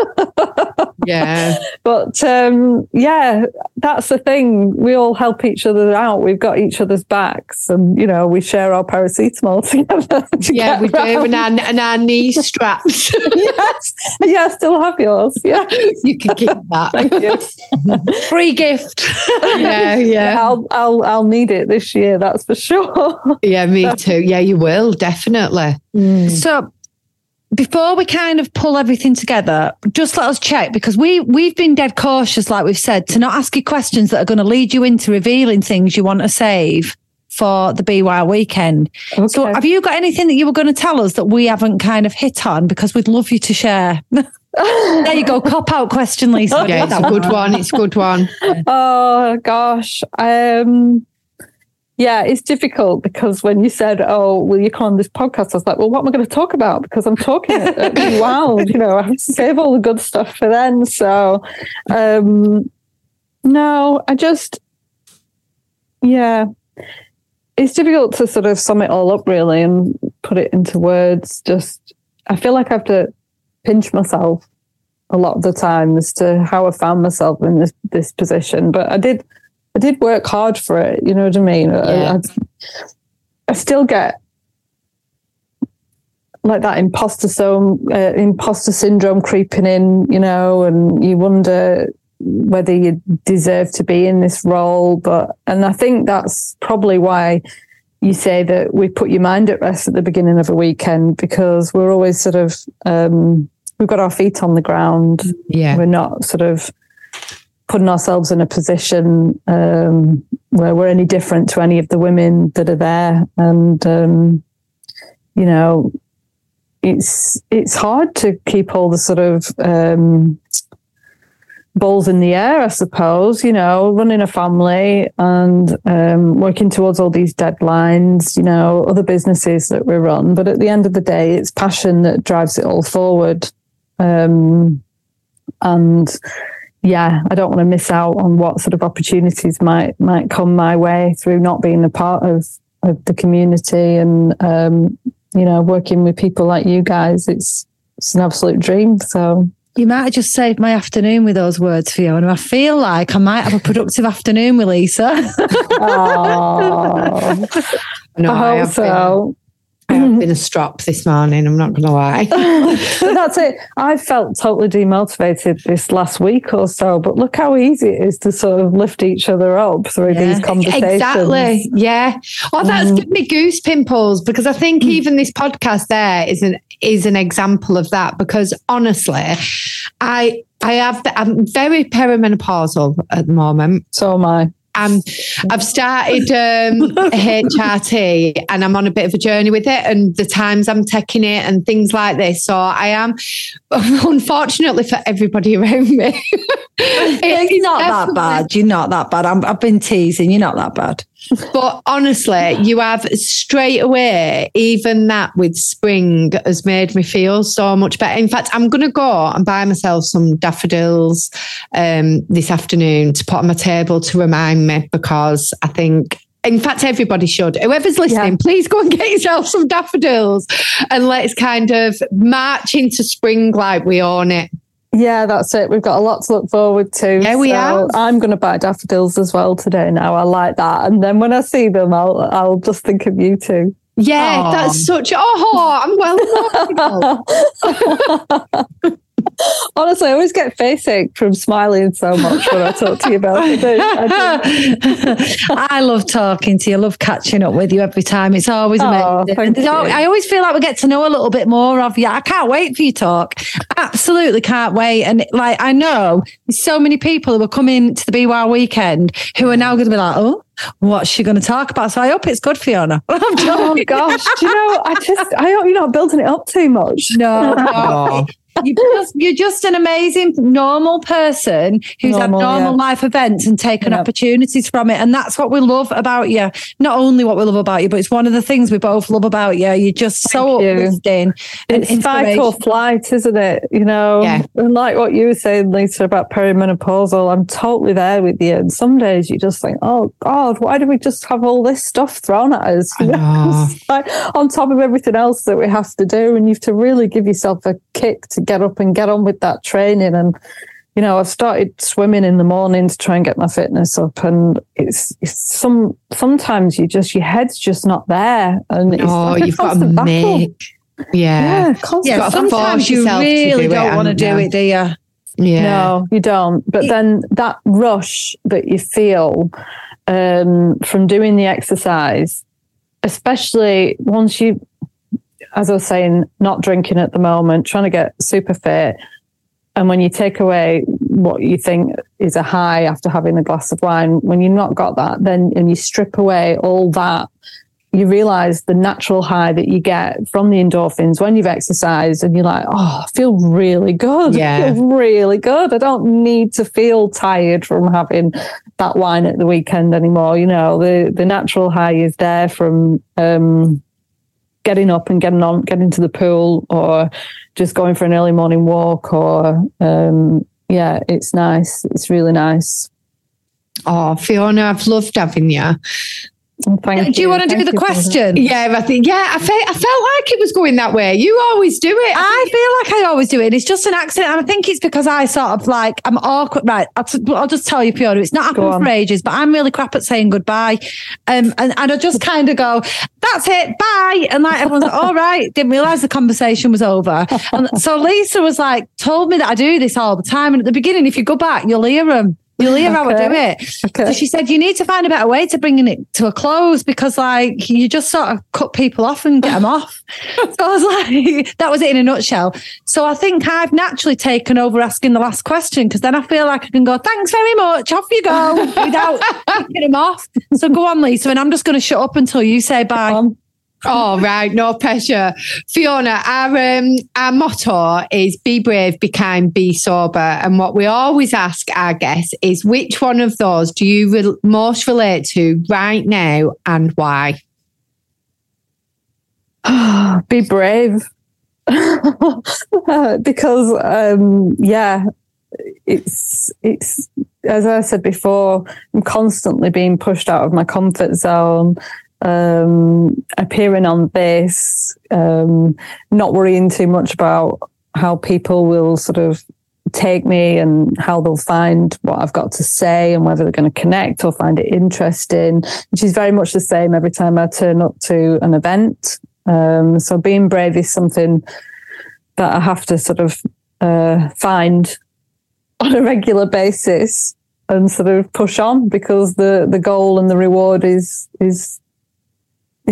Speaker 1: Yeah. (laughs)
Speaker 3: but um, yeah, that's the thing. We all help each other out. We've got each other's backs, and you know, we share our paracetamol (laughs) together. to
Speaker 1: Yeah, we do. And our, and our knee straps. (laughs)
Speaker 3: yes, yeah, I still have yours. Yeah,
Speaker 1: you can keep that.
Speaker 3: thank you.
Speaker 2: Free gift.
Speaker 1: Yeah, yeah.
Speaker 3: I'll I'll I'll need it this year. That's for sure.
Speaker 1: Yeah, me too. Yeah, you will, definitely.
Speaker 2: So before we kind of pull everything together, just let us check because we we've been dead cautious, like we've said, to not ask you questions that are going to lead you into revealing things you want to save for the BY weekend. So have you got anything that you were going to tell us that we haven't kind of hit on? Because we'd love you to share. (laughs) there you go. Cop out question, Lisa.
Speaker 1: Yeah, it's a good one. It's a good one. (laughs)
Speaker 3: Oh gosh. Um yeah, it's difficult because when you said, "Oh, will you come on this podcast?" I was like, "Well, what am I going to talk about?" Because I'm talking at, (laughs) Wild, you know. I have to save all the good stuff for then. So, um, no, I just, yeah, it's difficult to sort of sum it all up really and put it into words. Just, I feel like I have to pinch myself a lot of the time as to how I found myself in this this position. But I did I did work hard for it. You know what I mean? I-
Speaker 1: Yeah.
Speaker 3: I, I still get like that imposter so uh, imposter syndrome creeping in, you know, and you wonder whether you deserve to be in this role. But and I think that's probably why you say that we put your mind at rest at the beginning of a weekend because we're always sort of um, we've got our feet on the ground
Speaker 1: Yeah.
Speaker 3: we're not sort of putting ourselves in a position um, where we're any different to any of the women that are there. And um, you know it's it's hard to keep all the sort of um, balls in the air i suppose you know running a family and um, working towards all these deadlines you know other businesses that we run. But at the end of the day it's passion that drives it all forward. Um, and yeah, I don't want to miss out on what sort of opportunities might might come my way through not being a part of of the community and um, you know working with people like you guys. It's it's an absolute dream. So
Speaker 2: You might have just saved my afternoon with those words, Fiona. I feel like I might have a productive afternoon with Lisa. (laughs)
Speaker 3: oh, (laughs)
Speaker 1: No,
Speaker 3: I
Speaker 1: I
Speaker 3: hope
Speaker 1: have, been,
Speaker 3: so.
Speaker 1: I have been a strop this morning. I'm not going to lie. (laughs)
Speaker 3: That's it. I felt totally demotivated this last week or so, but look how easy it is to sort of lift each other up through
Speaker 2: Yeah.
Speaker 3: these conversations.
Speaker 1: Exactly. Yeah. Oh, that's
Speaker 3: Mm.
Speaker 1: given me goose pimples because I think even this podcast there is an is an example of that. Because honestly, I I have I'm very perimenopausal at the moment.
Speaker 3: So am I.
Speaker 1: Um, I've started um, (laughs) HRT and I'm on a bit of a journey with it and the times I'm taking it and things like this. So I am, (laughs) unfortunately for everybody around me, (laughs)
Speaker 2: it's not that bad. You're not that bad. I'm, I've been teasing. You're not that bad.
Speaker 1: But honestly, you have straight away, even that with spring has made me feel so much better. In fact, I'm going to go and buy myself some daffodils um, this afternoon to put on my table to remind me because I think. In fact, everybody should. Whoever's listening,
Speaker 3: Yeah.
Speaker 1: please go and get yourself some daffodils and let's kind of march into spring like we own it.
Speaker 3: Yeah, that's it. We've got a lot to look forward to.
Speaker 1: Yeah, we
Speaker 3: So
Speaker 1: have.
Speaker 3: I'm going to buy daffodils as well today. Now I like that, and then when I see them, I'll I'll just think of you two.
Speaker 1: Yeah,
Speaker 2: Aw.
Speaker 1: that's such. Oh, I'm well. (laughs) (laughs) emotional. (laughs)
Speaker 3: Honestly, I always get face ache from smiling so much when I talk to you about (laughs) it. I.
Speaker 2: I love talking to you. I love catching up with you every time. It's always
Speaker 3: Oh,
Speaker 2: amazing.
Speaker 3: thank
Speaker 2: There's al-
Speaker 3: you.
Speaker 2: I always feel like we get to know a little bit more of you. I can't wait for you to talk. Absolutely can't wait. And like I know so many people who are coming to the BY weekend who are now going to be like, oh, what's she going to talk about? So I hope it's good, for Fiona. (laughs) I'm
Speaker 3: Oh
Speaker 2: joking.
Speaker 3: gosh, do you know? I just I hope you're not building it up too much.
Speaker 2: No,
Speaker 1: Oh.
Speaker 2: You're just, you're just an amazing normal person who's had
Speaker 3: Normal,
Speaker 2: normal
Speaker 3: yeah.
Speaker 2: life events and taken
Speaker 3: Yeah.
Speaker 2: opportunities from it. And that's what we love about you. Not only what we love about you, but it's one of the things we both love about you. You're just so
Speaker 3: Thank you.
Speaker 2: uplifting. and
Speaker 3: It's fight or flight, isn't it? You know,
Speaker 1: Yeah.
Speaker 3: and like what you were saying, Lisa, about perimenopausal, I'm totally there with you. And some days you just think, oh God, why do we just have all this stuff thrown at us? (laughs) Like, on top of everything else that we have to do, and you have to really give yourself a kick to get up and get on with that training. And you know, I've started swimming in the morning to try and get my fitness up, and it's, it's some sometimes you just your head's just not there, and it's
Speaker 1: Oh,
Speaker 3: like
Speaker 1: you've got to
Speaker 3: battle.
Speaker 1: make. Yeah.
Speaker 3: Yeah, constant
Speaker 2: Yeah, sometimes you really
Speaker 1: do
Speaker 2: don't want to do it, do you?
Speaker 1: Yeah.
Speaker 3: No, you don't. But
Speaker 2: It-
Speaker 3: then that rush that you feel um, from doing the exercise, especially once you, as I was saying, not drinking at the moment, trying to get super fit. And when you take away what you think is a high after having a glass of wine, when you've not got that, then and you strip away all that, you realize the natural high that you get from the endorphins when you've exercised and you're like, oh, I feel really good.
Speaker 1: Yeah.
Speaker 3: I feel really good. I don't need to feel tired from having that wine at the weekend anymore. You know, the, the natural high is there from um, getting up and getting on, getting to the pool or just going for an early morning walk or, um, yeah, it's nice. It's really nice.
Speaker 1: Oh, Fiona, I've loved having you.
Speaker 3: Thank
Speaker 2: do you want to do the
Speaker 3: you
Speaker 2: question?
Speaker 1: Yeah, I think, yeah, I felt, I felt like it was going that way. You always do it.
Speaker 2: I feel like I always do it. It's just an accident. And I think it's because I sort of like, I'm awkward. Right. I'll, t- I'll just tell you, Fiona, it's not happened for ages, but I'm really crap at saying goodbye. Um, and, and I just (laughs) kind of go, that's it, bye. And like everyone's like, all right. Didn't realize the conversation was over. And so Lisa was like, told me that I do this all the time. And at the beginning, if you go back, you'll hear them. You'll hear how I do it.
Speaker 3: Okay.
Speaker 2: So she said, you need to find a better way to bringing it to a close because like you just sort of cut people off and get them (laughs) off. So I was like, (laughs) that was it in a nutshell. So I think I've naturally taken over asking the last question because then I feel like I can go, thanks very much, off you go without (laughs) kicking them off. So go on, Lisa, and I'm just going to shut up until you say bye.
Speaker 3: Um,
Speaker 1: Oh, right. No pressure. Fiona, our, um, our motto is be brave, be kind, be sober. And what we always ask our guests is which one of those do you re- most relate to right now and why? (sighs)
Speaker 3: be brave (laughs) because um yeah it's it's as i said before i'm constantly being pushed out of my comfort zone um appearing on this um not worrying too much about how people will sort of take me and how they'll find what I've got to say and whether they're going to connect or find it interesting, which is very much the same every time I turn up to an event. Um, so being brave is something that I have to sort of uh, find on a regular basis and sort of push on because the the goal and the reward is is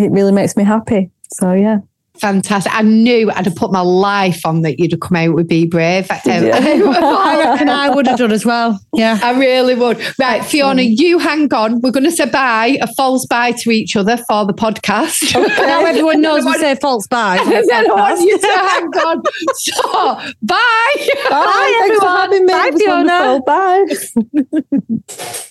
Speaker 3: it really makes me happy. So yeah.
Speaker 1: Fantastic. I knew I'd have put my life on that you'd have come out with Be Brave. Um,
Speaker 3: Yeah. (laughs)
Speaker 2: I reckon I would have done as well. Yeah.
Speaker 1: I really would. Right, Fiona, you hang on. We're going to say bye, a false bye to each other for the podcast. (laughs)
Speaker 2: Now everyone knows we say false bye. (laughs)
Speaker 1: I I want you to hang on. So, bye.
Speaker 3: Bye, for
Speaker 2: everyone. Bye, Fiona.
Speaker 3: wonderful. Bye.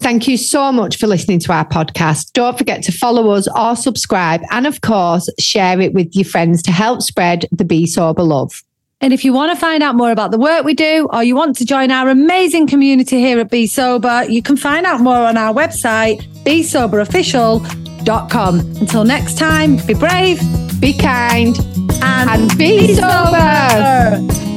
Speaker 1: Thank you so much for listening to our podcast. Don't forget to follow us or subscribe. And of course, share it with your friends to help spread the Bee Sober love.
Speaker 2: And if you want to find out more about the work we do or you want to join our amazing community here at Bee Sober, you can find out more on our website, beesoberofficial.com. Until next time, be brave
Speaker 1: Be kind
Speaker 2: and,
Speaker 1: and be sober.
Speaker 2: sober.